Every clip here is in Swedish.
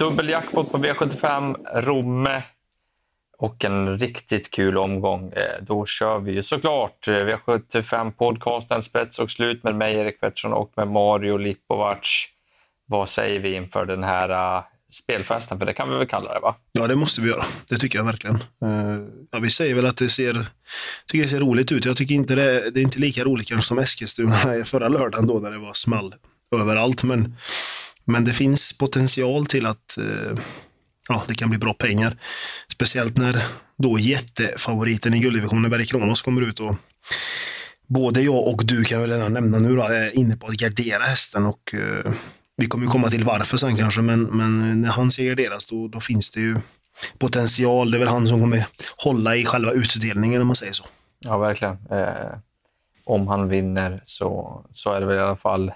Dubbel jackpot på V75 Romme och en riktigt kul omgång. Eh, då kör vi ju såklart eh, V75 podcasten Spets och slut med mig, Erik Pettersson och med Mario Lipovac. Vad säger vi inför den här eh, spelfesten? För det kan vi väl kalla det, va? Ja, det måste vi göra. Det tycker jag verkligen. Ja, vi säger väl att det ser, tycker det ser roligt ut. Jag tycker inte det, det är inte lika roligt kanske som Eskilstuna förra lördagen då, när det var small överallt. Men, men det finns potential till att eh, ja, det kan bli bra pengar. Speciellt när då jättefavoriten i gulddivisionen, Berg Kronos, kommer ut och både jag och du kan väl redan nämna nu då, är inne på att gardera hästen och eh, vi kommer ju komma till varför sen kanske, men, men när han ser garderas då, då finns det ju potential. Det är väl han som kommer hålla i själva utdelningen om man säger så. Ja, verkligen. Eh, om han vinner så, så är det väl i alla fall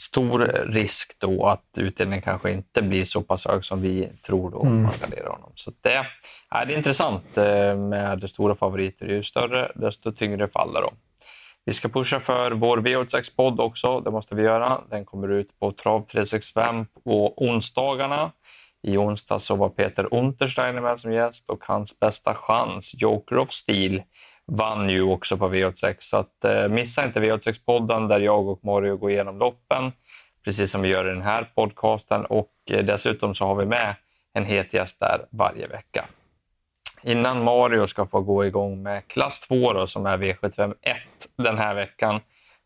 stor risk då att utdelningen kanske inte blir så pass hög som vi tror då mm. man garderar honom. Så det, är, det är intressant eh, med stora favoriter. Ju större, desto tyngre faller de. Vi ska pusha för vår V86-podd också. Det måste vi göra. Den kommer ut på Trav 365 på onsdagarna. I onsdag så var Peter Untersteiner med som gäst och hans bästa chans, Joker of Steel, vann ju också på V86. Så att, eh, missa inte V86-podden där jag och Mario går igenom loppen, precis som vi gör i den här podcasten. Och eh, dessutom så har vi med en het gäst där varje vecka. Innan Mario ska få gå igång med klass 2 då, som är V751 den här veckan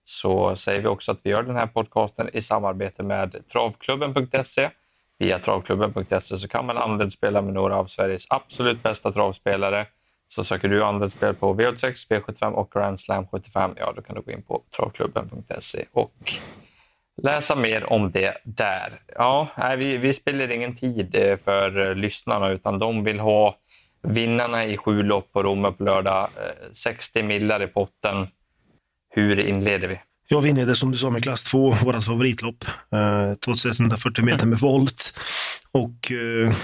så säger vi också att vi gör den här podcasten i samarbete med travklubben.se. Via travklubben.se så kan man andelsspela med några av Sveriges absolut bästa travspelare. Så söker du andelsspel på V86, V75 och Grand Slam 75, ja då kan du gå in på travklubben.se och läsa mer om det där. Ja, vi, vi spelar ingen tid eh, för eh, lyssnarna utan de vill ha Vinnarna i sju lopp på Romme på lördag. Eh, 60 millar i potten. Hur inleder vi? Jag vinner det som du sa med klass 2, vårt favoritlopp. Eh, 2140 meter med volt. Och eh,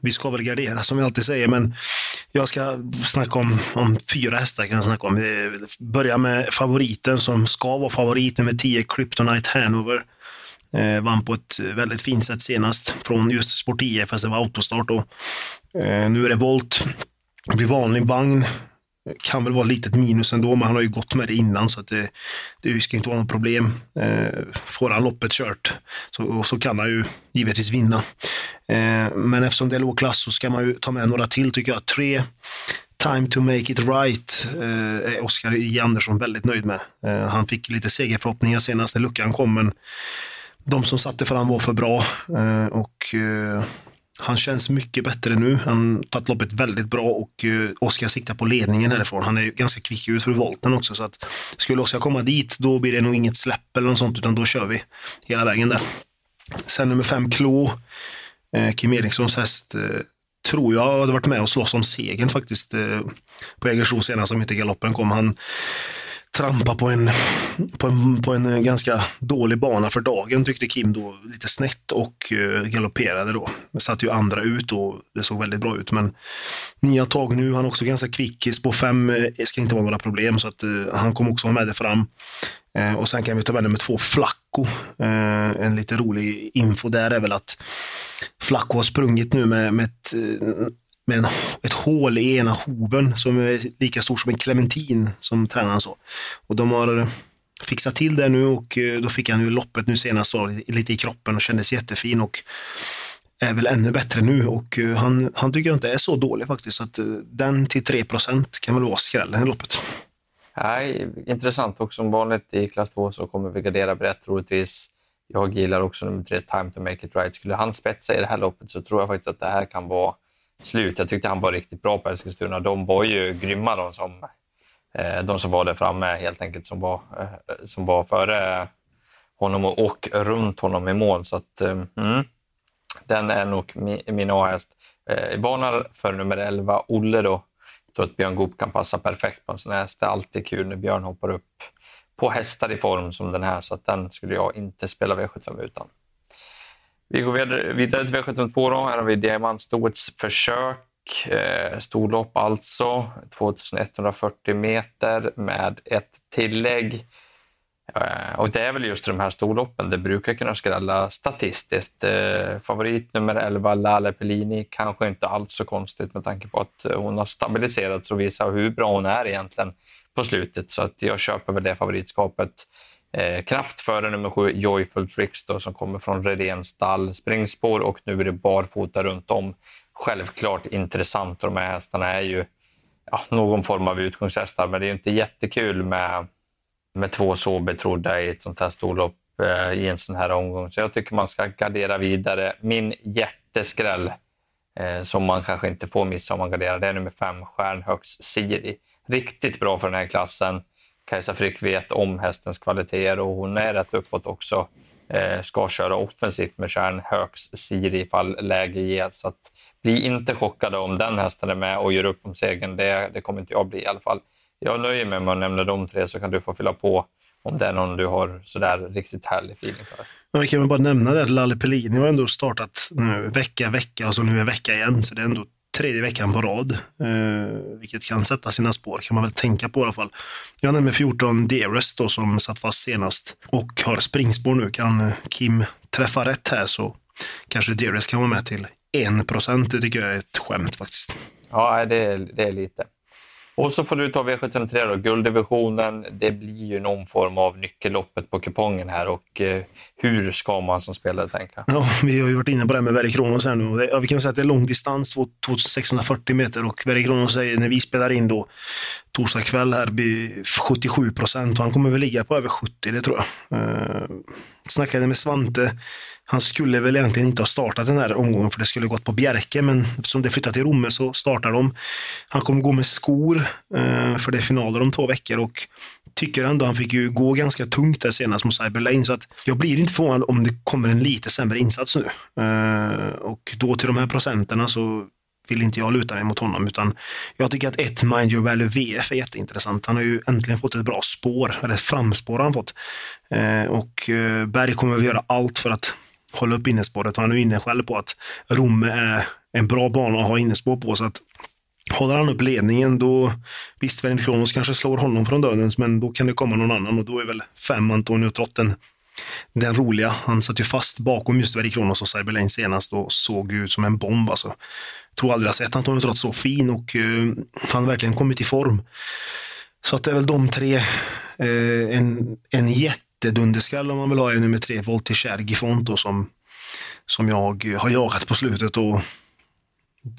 vi ska väl gardera som vi alltid säger, men jag ska snacka om, om fyra hästar. kan jag snacka om. Börja med favoriten som ska vara favoriten med 10 Kryptonite Hanover. Eh, vann på ett väldigt fint sätt senast från just Sport IF, fast det var autostart. då. eh, nu är det volt. Det blir vanlig vagn. Kan väl vara ett litet minus ändå, men han har ju gått med det innan så att det, det ska inte vara något problem. Eh, får han loppet kört så, så kan han ju givetvis vinna. Eh, men eftersom det är låg klass så ska man ju ta med några till tycker jag. Tre Time to make it right eh, är Oskar J. Andersson väldigt nöjd med. Eh, han fick lite segerförhoppningar senast när luckan kom, men de som satte fram var för bra eh, och eh, han känns mycket bättre nu. Han har tagit loppet väldigt bra och eh, Oskar siktar på ledningen härifrån. Han är ganska kvick ut för volten också. Så att skulle Oskar komma dit, då blir det nog inget släpp eller något sånt, utan då kör vi hela vägen där. Sen nummer fem, Klå. Eh, Kim Erikssons häst. Eh, tror jag hade varit med och slåss om segern faktiskt på Jägersro senast om inte galoppen kom. Han trampa på en, på, en, på en eh, ganska dålig bana för dagen tyckte Kim då lite snett och uh, galopperade då. Satt ju andra ut och det såg väldigt bra ut men nya tag nu, han är också ganska kvick. Spår 5 uh, eh, ska inte vara några problem så att uh, han kommer också vara med där fram. Uh, och sen kan vi ta med nummer två, Flacco. en lite rolig info där är väl att Flacco har sprungit nu med, med ett med en, ett hål i ena hoven som är lika stort som en clementin, som tränaren sa. Och de har eh, fixat till det nu och eh, då fick han ju loppet nu senast då, lite i kroppen och kändes jättefin och är väl ännu bättre nu och eh, han, han tycker inte är så dålig faktiskt. Så att den till 3% kan väl vara skrällen i loppet. Nej, intressant och som vanligt i klass 2 så kommer vi gardera brett troligtvis. Jag gillar också nummer 3, Time to make it right. Skulle han spetsa i det här loppet så tror jag faktiskt att det här kan vara slut. Jag tyckte han var riktigt bra på Eskilstuna. De var ju grymma de som, eh, de som var där framme helt enkelt, som var, eh, som var före honom och runt honom i mål. Så att, eh, mm, den är nog min A-häst. Jag varnar för nummer 11, Olle då. Jag tror att Björn Goop kan passa perfekt på en sån här häst. Det är alltid kul när Björn hoppar upp på hästar i form som den här, så att den skulle jag inte spela V75 utan. Vi går vidare, vidare till V72 Då. Här har vi Diamantstoets försök. Eh, storlopp alltså, 2140 meter med ett tillägg. Eh, och det är väl just de här storloppen det brukar kunna skrälla statistiskt. Eh, favorit nummer 11, Lale Pellini, kanske inte alls så konstigt med tanke på att hon har stabiliserats och visat hur bra hon är egentligen på slutet. Så att jag köper väl det favoritskapet. Eh, knappt före nummer sju, Joyful Tricks då, som kommer från Redéns stall. Springspår och nu är det barfota runt om. Självklart intressant. De här hästarna är ju ja, någon form av utgångshästar, men det är inte jättekul med med två så betrodda i ett sånt här storlopp eh, i en sån här omgång. Så jag tycker man ska gardera vidare. Min jätteskräll eh, som man kanske inte får missa om man garderar, det är nummer fem, Stjärnhögs Siri. Riktigt bra för den här klassen. Kajsa Frick vet om hästens kvaliteter och hon är rätt uppåt också. Eh, ska köra offensivt med Stjärnhögs Siri ifall läge ges. Så att, bli inte chockade om den hästen är med och gör upp om segern. Det, det kommer inte jag bli i alla fall jag nöjer mig med att nämna de tre så kan du få fylla på om det är någon du har sådär riktigt härlig feeling för. Men vi kan väl bara nämna det att Lalle Pellini har ändå startat nu vecka, vecka och så nu är vecka igen. Så det är ändå tredje veckan på rad. Eh, vilket kan sätta sina spår, kan man väl tänka på i alla fall. Jag nämner 14 Dearest då som satt fast senast och har springspår nu. Kan Kim träffa rätt här så kanske Dearest kan vara med till 1 procent. Det tycker jag är ett skämt faktiskt. Ja, det är, det är lite. Och så får du ta V753 då, gulddivisionen. Det blir ju någon form av nyckelloppet på kupongen här och eh, hur ska man som spelare tänka? Ja, vi har ju varit inne på det här med Verre Kronos här nu. Det, ja, vi kan säga att det är lång distans, 2640 meter och Verre Kronos säger när vi spelar in då torsdag kväll här blir 77 procent och han kommer väl ligga på över 70, det tror jag. Eh, snackade med Svante han skulle väl egentligen inte ha startat den här omgången för det skulle gått på Bjerke, men eftersom det flyttat till Romme så startar de. Han kommer gå med skor eh, för det är finaler om två veckor och tycker ändå han fick ju gå ganska tungt där senast mot Cyberlane så att jag blir inte förvånad om det kommer en lite sämre insats nu. Eh, och då till de här procenterna så vill inte jag luta mig mot honom utan jag tycker att ett Mind Your Value VF är jätteintressant. Han har ju äntligen fått ett bra spår, eller ett framspår har han fått. Eh, och eh, Berg kommer att göra allt för att hålla upp innespåret. Han är inne själv på att Romme är en bra bana att ha innespår på. Så att Håller han upp ledningen då, visst Venedig Kronos kanske slår honom från dödens, men då kan det komma någon annan och då är väl fem Antonio Trotten den roliga. Han satt ju fast bakom just Venedig Kronos och Cyberlane senast och såg ut som en bomb alltså. Tror aldrig jag sett Antonio Trott så fin och uh, han har verkligen kommit i form. Så att det är väl de tre. Uh, en, en jätte jättedunderskall om man vill ha en nummer tre, Voltigeur Gifont som, som jag har jagat på slutet. och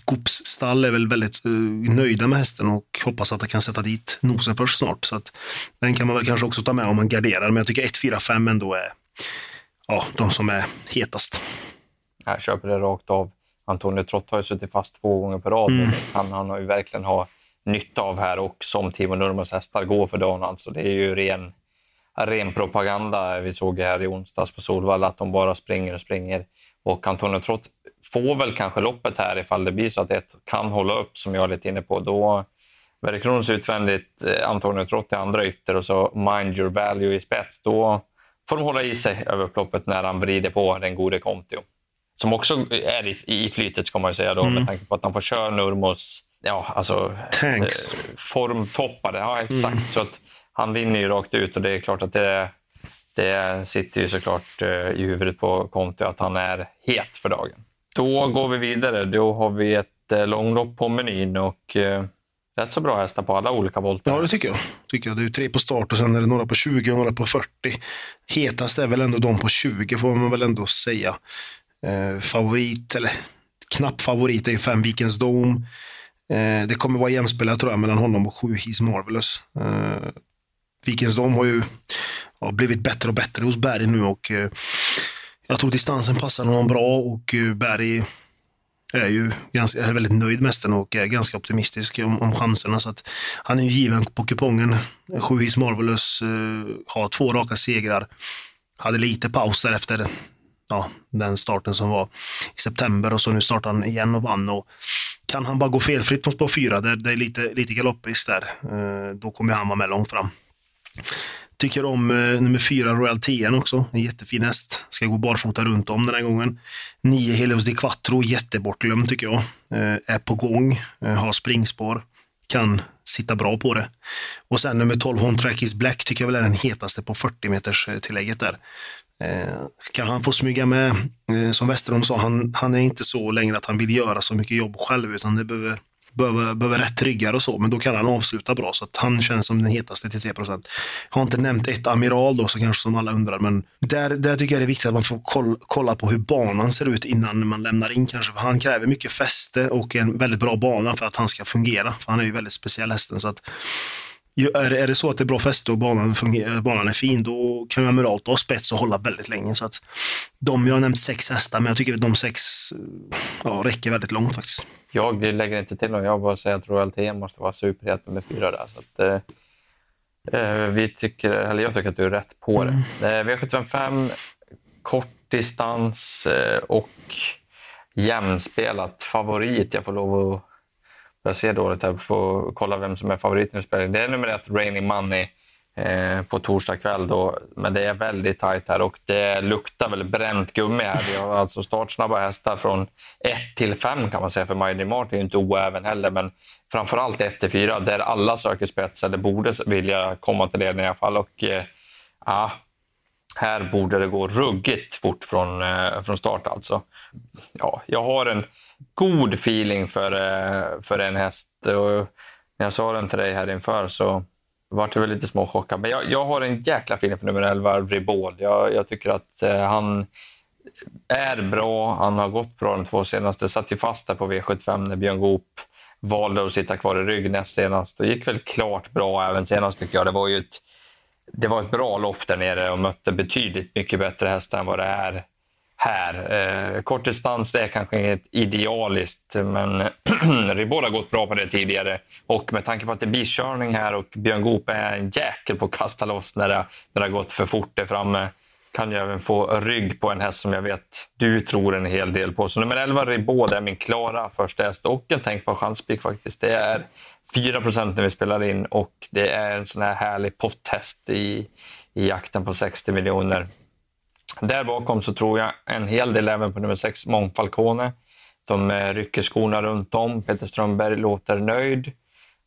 Goops stall är väl väldigt uh, nöjda med hästen och hoppas att de kan sätta dit nosen först snart. Så att, den kan man väl kanske också ta med om man garderar, men jag tycker 1, 4, 5 ändå är ja, de som är hetast. Jag köper det rakt av. Antonio Trott har ju suttit fast två gånger på rad. Mm. Han, han har ju verkligen ha nytta av här och som Timo Nurmos hästar går för dagen. Alltså, det är ju ren ren propaganda. Vi såg här i onsdags på Solvalla att de bara springer och springer. Och Antonio Trott får väl kanske loppet här ifall det blir så att ett kan hålla upp, som jag är lite inne på. Då Verre Kronos utvändigt, eh, Antonio Trott i andra ytter och så Mind Your Value i spets. Då får de hålla i sig över upploppet när han vrider på den gode Kontio. Som också är i, i flytet, ska man ju säga, då, mm. med tanke på att han får köra Nurmos ja, alltså, Tanks. Eh, formtoppade. Ja, exakt. Mm. Så att han vinner ju rakt ut och det är klart att det, det sitter ju såklart eh, i huvudet på Conte att han är het för dagen. Då går vi vidare. Då har vi ett eh, långlopp på menyn och eh, rätt så bra hästar på alla olika volter. Ja, det tycker jag. tycker jag. Det är tre på start och sen är det några på 20 och några på 40. Hetast är väl ändå de på 20 får man väl ändå säga. Eh, favorit, eller knapp favorit är fem Vikens Dome. Eh, det kommer vara jämspelat tror jag mellan honom och sju He's Marvelous. Eh, Vikensdom har ju ja, blivit bättre och bättre hos Berg nu och eh, jag tror distansen passar honom bra och eh, Berg är ju ganska, är väldigt nöjd med hästen och är ganska optimistisk om, om chanserna. Så att han är ju given på kupongen. Sju His Marvelous eh, har två raka segrar. Hade lite paus där efter ja, den starten som var i september och så nu startar han igen och vann. Och kan han bara gå felfritt på spår fyra, det, det är lite, lite galoppiskt där, eh, då kommer han vara med långt fram. Tycker om eh, nummer fyra Royal TN också. En jättefin häst. Ska gå barfota runt om den här gången. Nio Helios di Quattro, jättebortglömd tycker jag. Eh, är på gång, eh, har springspår. kan sitta bra på det. Och sen nummer 12, Hon Trackis Black, tycker jag väl är den hetaste på 40 meters eh, tillägget där. Eh, kan han få smyga med, eh, som Westerholm sa, han, han är inte så längre att han vill göra så mycket jobb själv, utan det behöver behöver, behöver rätt ryggar och så, men då kan han avsluta bra. Så att han känns som den hetaste till 3 Jag har inte nämnt ett Amiral då, så kanske som alla undrar, men där, där tycker jag det är viktigt att man får koll, kolla på hur banan ser ut innan man lämnar in kanske. För han kräver mycket fäste och en väldigt bra bana för att han ska fungera. För han är ju väldigt speciell hästen. Så att, är, är det så att det är bra fäste och banan, fungerar, banan är fin, då kan Amirato ha spets och hålla väldigt länge. Så att de, jag har nämnt sex hästar, men jag tycker att de sex ja, räcker väldigt långt faktiskt. Jag lägger inte till något. Jag bara säger att Royal TM måste vara superhet nummer fyra där. Så att, eh, eh, vi tycker, eller jag tycker att du är rätt på det. Mm. Eh, V755, kortdistans eh, och jämspelat favorit. Jag får lov att jag ser dåligt här, får kolla vem som är favorit nu. Det är nummer ett, Rainy Money eh, på torsdag kväll. Då. Men det är väldigt tajt här och det luktar väl bränt gummi här. Vi har alltså startsnabba hästar från 1 till 5 kan man säga för Mighty Mart är ju inte oäven heller. Men framförallt 1 till 4 där alla söker spets eller borde vilja komma till ledning i alla fall. Och, eh, ja, här borde det gå ruggigt fort från, eh, från start alltså. Ja, jag har en god feeling för, eh, för en häst. Och när jag sa den till dig här inför så vart jag väl lite småchockad. Men jag, jag har en jäkla feeling för nummer 11, Ribaud. Jag, jag tycker att eh, han är bra. Han har gått bra de två senaste. Satt ju fast där på V75 när Björn Goop valde att sitta kvar i rygg näst senast. Och gick väl klart bra även senast tycker jag. Det var ju ett, det var ett bra lopp där nere och mötte betydligt mycket bättre hästar än vad det är här. Eh, kortdistans är kanske inget idealiskt, men Ribol har gått bra på det tidigare. Och med tanke på att det är biskörning här och Björn Goop är en jäkel på att kasta loss när det, när det har gått för fort där framme kan jag även få rygg på en häst som jag vet du tror en hel del på. Så nummer 11 Ribaud är min klara första häst och en tänkbar chanspik faktiskt. Det är 4 när vi spelar in och det är en sån här härlig potthäst i, i jakten på 60 miljoner. Där bakom så tror jag en hel del även på nummer 6, Mångfalcone. De eh, rycker skorna runt om. Peter Strömberg låter nöjd.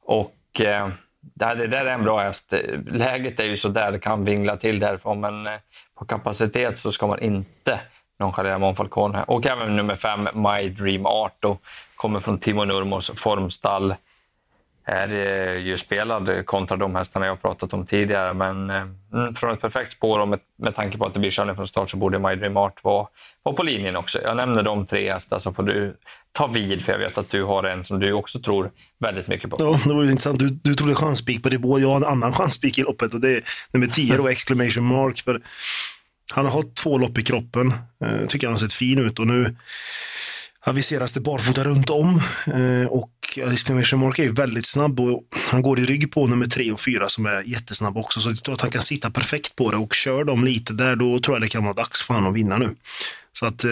Och eh, det där är en bra häst. Läget är ju så där, det kan vingla till därifrån, men eh, på kapacitet så ska man inte nonchalera Mångfalcone. Och även nummer 5, My Dream Art, då, kommer från Timo Nurmos formstall är ju spelad kontra de hästarna jag pratat om tidigare. Men eh, mm, från ett perfekt spår och med, med tanke på att det blir körning från start så borde My Dream Art vara, vara på linjen också. Jag nämner de tre hästar så får du ta vid för jag vet att du har en som du också tror väldigt mycket på. Ja, det var ju intressant. Du, du trodde chanspik på det. Jag har en annan chanspik i loppet och det är nummer 10 då, exclamation mark. För han har haft två lopp i kroppen. Eh, tycker han har sett fin ut och nu aviseras det barfota runt om. Eh, och Exclamation Mark är ju väldigt snabb och han går i rygg på nummer tre och fyra som är jättesnabb också. Så jag tror att han kan sitta perfekt på det och kör de lite där, då tror jag det kan vara dags för honom att vinna nu. Så att eh,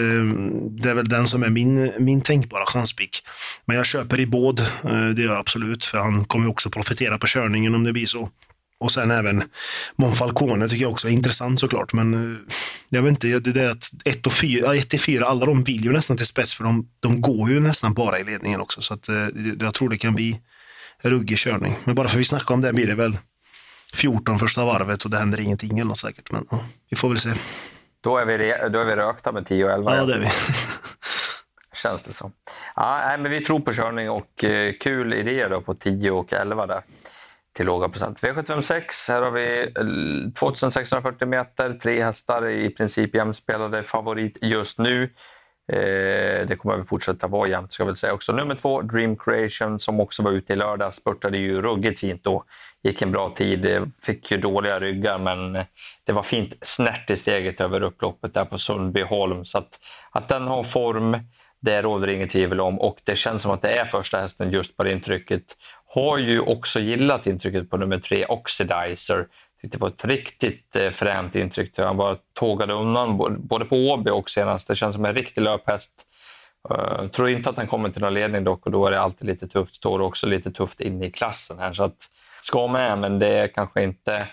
det är väl den som är min, min tänkbara chanspick. Men jag köper i båd, eh, det gör jag absolut, för han kommer också profitera på körningen om det blir så. Och sen även Monfalcone tycker jag också är intressant såklart. Men eh, jag vet inte, det är att 1 och 4, 1 till 4, alla de vill ju nästan till spets för de, de går ju nästan bara i ledningen också. Så att, eh, jag tror det kan bli ruggig körning. Men bara för att vi snackar om det blir det väl 14 första varvet och det händer ingenting eller något säkert. Men ja, vi får väl se. Då är vi, då är vi rökta med 10 och 11. Ja, det är vi. Känns det som. Ja, men vi tror på körning och eh, kul idéer då på 10 och 11 där till låga procent. V756, här har vi eh, 2640 meter, tre hästar i princip jämspelade. Favorit just nu. Eh, det kommer vi fortsätta vara jämnt ska jag väl säga också. Nummer två, Dream Creation, som också var ute i lördag, spurtade ju ruggigt fint då. Gick en bra tid, eh, fick ju dåliga ryggar, men eh, det var fint snärt i steget över upploppet där på Sundbyholm. Så att, att den har form, det råder inget tvivel om och det känns som att det är första hästen just på det intrycket. Har ju också gillat intrycket på nummer tre, Oxidizer. Tyckte det var ett riktigt eh, fränt intryck. Han bara tågade undan både på Åby och senast. Det känns som en riktig löphäst. Uh, tror inte att han kommer till någon ledning dock och då är det alltid lite tufft. Står också lite tufft inne i klassen här så att ska med men det är kanske inte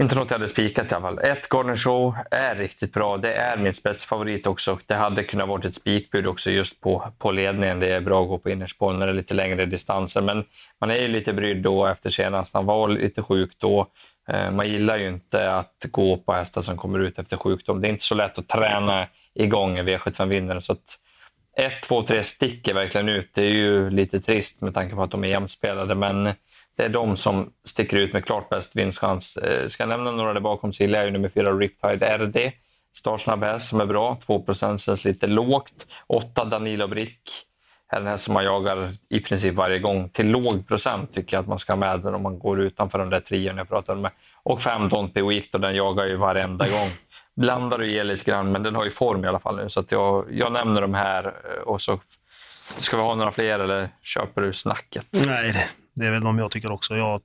inte något jag hade spikat i alla fall. Ett Garden Show är riktigt bra. Det är min spetsfavorit också. Det hade kunnat vara ett spikbud också just på, på ledningen. Det är bra att gå på innerspår när det är lite längre distanser. Men man är ju lite brydd då efter senast. Han var lite sjuk då. Eh, man gillar ju inte att gå på hästar som kommer ut efter sjukdom. Det är inte så lätt att träna igång en V75-vinnare. Så att 1, 2, 3 sticker verkligen ut. Det är ju lite trist med tanke på att de är jämspelade. Men det är de som sticker ut med klart bäst vinstchans. Eh, ska jag nämna några där bakom Silja är ju nummer fyra Riptide RD. Startsnabb häst som är bra. 2% känns lite lågt. 8 Danilo Brick är den här som man jagar i princip varje gång. Till låg procent tycker jag att man ska ha med den om man går utanför den där trion jag pratade med. Och 5 Don't Be Weak, och den jagar ju varenda gång. Blandar och ger lite grann, men den har ju form i alla fall nu. Så att jag, jag nämner de här eh, och så ska vi ha några fler eller köper du snacket? Nej, det är väl de jag tycker också. Jag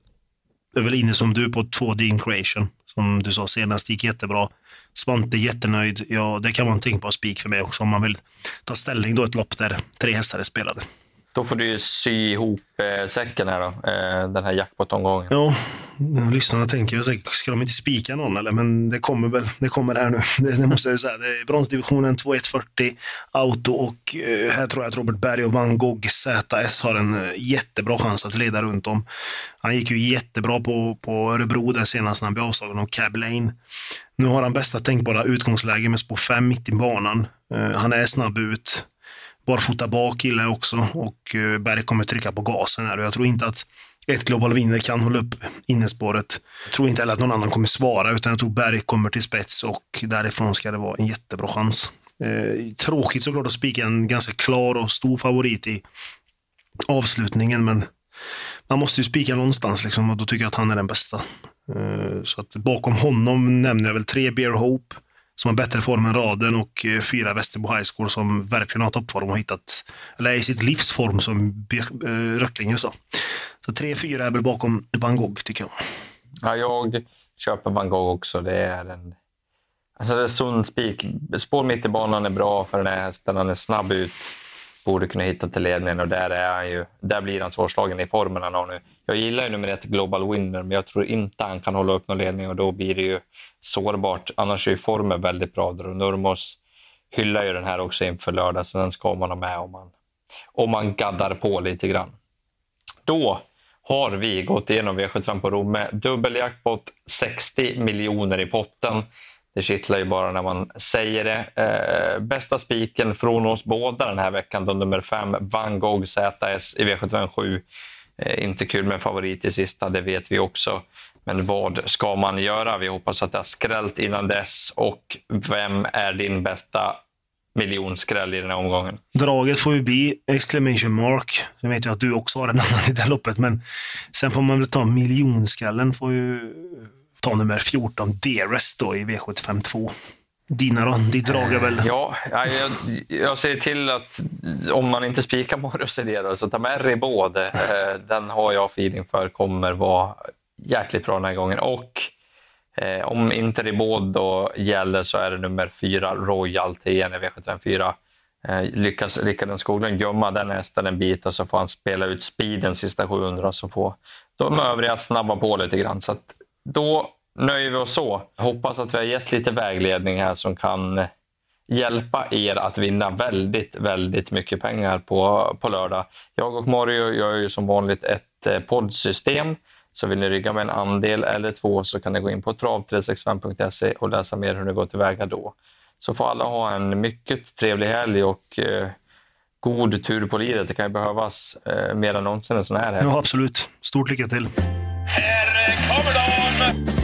är väl inne som du på två Dean Creation. Som du sa senast, gick jättebra. Svante jättenöjd. Ja, det kan vara någonting på spik för mig också om man vill ta ställning då ett lopp där tre hästar är spelade. Då får du ju sy ihop eh, säcken här då, eh, den här jackpot-omgången. Ja, lyssnarna tänker jag säkert, ska de inte spika någon eller? Men det kommer väl, det kommer här nu. Det, det måste jag säga. Det är bronsdivisionen 2140 auto och eh, här tror jag att Robert Berg och Van Gogh ZS har en eh, jättebra chans att leda runt om. Han gick ju jättebra på, på Örebro där senast när han blev avslagen av Cab Lane. Nu har han bästa tänkbara utgångsläge med spår 5 mitt i banan. Eh, han är snabb ut. Barfota bak gillar jag också och eh, Berg kommer trycka på gasen här och jag tror inte att ett Global Winner kan hålla upp innespåret. Jag tror inte heller att någon annan kommer svara utan jag tror Berg kommer till spets och därifrån ska det vara en jättebra chans. Eh, tråkigt såklart att spika en ganska klar och stor favorit i avslutningen men man måste ju spika någonstans liksom och då tycker jag att han är den bästa. Eh, så att bakom honom nämner jag väl tre Bear Hope som har bättre form än raden och eh, fyra Västerbo High School som verkligen har toppform och hittat, eller är i sitt livsform som eh, Röcklinge Röcklinger sa. Så tre, fyra är väl bakom Van Gogh tycker jag. Ja, jag köper Van Gogh också. Det är en alltså det är sund spik. Spår mitt i banan är bra för den här hästen. Han är snabb ut borde kunna hitta till ledningen och där, är han ju, där blir han svårslagen i formen han har nu. Jag gillar ju nummer ett Global Winner, men jag tror inte han kan hålla upp någon ledning och då blir det ju sårbart. Annars är ju formen väldigt bra där och Nurmos hyllar ju den här också inför lördag, så den ska man ha med om man, om man gaddar på lite grann. Då har vi gått igenom V75 på Romme. Dubbel jackpot, 60 miljoner i potten. Det kittlar ju bara när man säger det. Eh, bästa spiken från oss båda den här veckan, då nummer fem, Van Gogh ZS i V757. Eh, inte kul med favorit i sista, det vet vi också. Men vad ska man göra? Vi hoppas att det har skrällt innan dess. Och vem är din bästa miljonskräll i den här omgången? Draget får ju bli exclamation mark. Jag vet ju att du också har en annan i det loppet, men sen får man väl ta miljonskrällen. Får ju ta nummer 14, Deres då i V75 2. Dina då? Ditt drag är väl... Ja, jag, jag säger till att om man inte spikar Morris Idera så ta med Ribaud. Eh, den har jag feeling för kommer vara jäkligt bra den här gången. Och eh, om inte Ribaud då gäller så är det nummer 4, Royal TN i V754. Eh, lyckas Rickard Skoglund gömma den hästen en bit och så får han spela ut speeden sista 700 så får de övriga snabba på lite grann. Så att då nöjer vi oss så. Hoppas att vi har gett lite vägledning här som kan hjälpa er att vinna väldigt, väldigt mycket pengar på, på lördag. Jag och Mario gör ju som vanligt ett eh, poddsystem. Så vill ni rygga med en andel eller två så kan ni gå in på trav365.se och läsa mer hur ni går tillväga då. Så får alla ha en mycket trevlig helg och eh, god tur på livet. Det kan ju behövas eh, mer än någonsin en sån här helg. Ja, absolut. Stort lycka till! Här kommer de!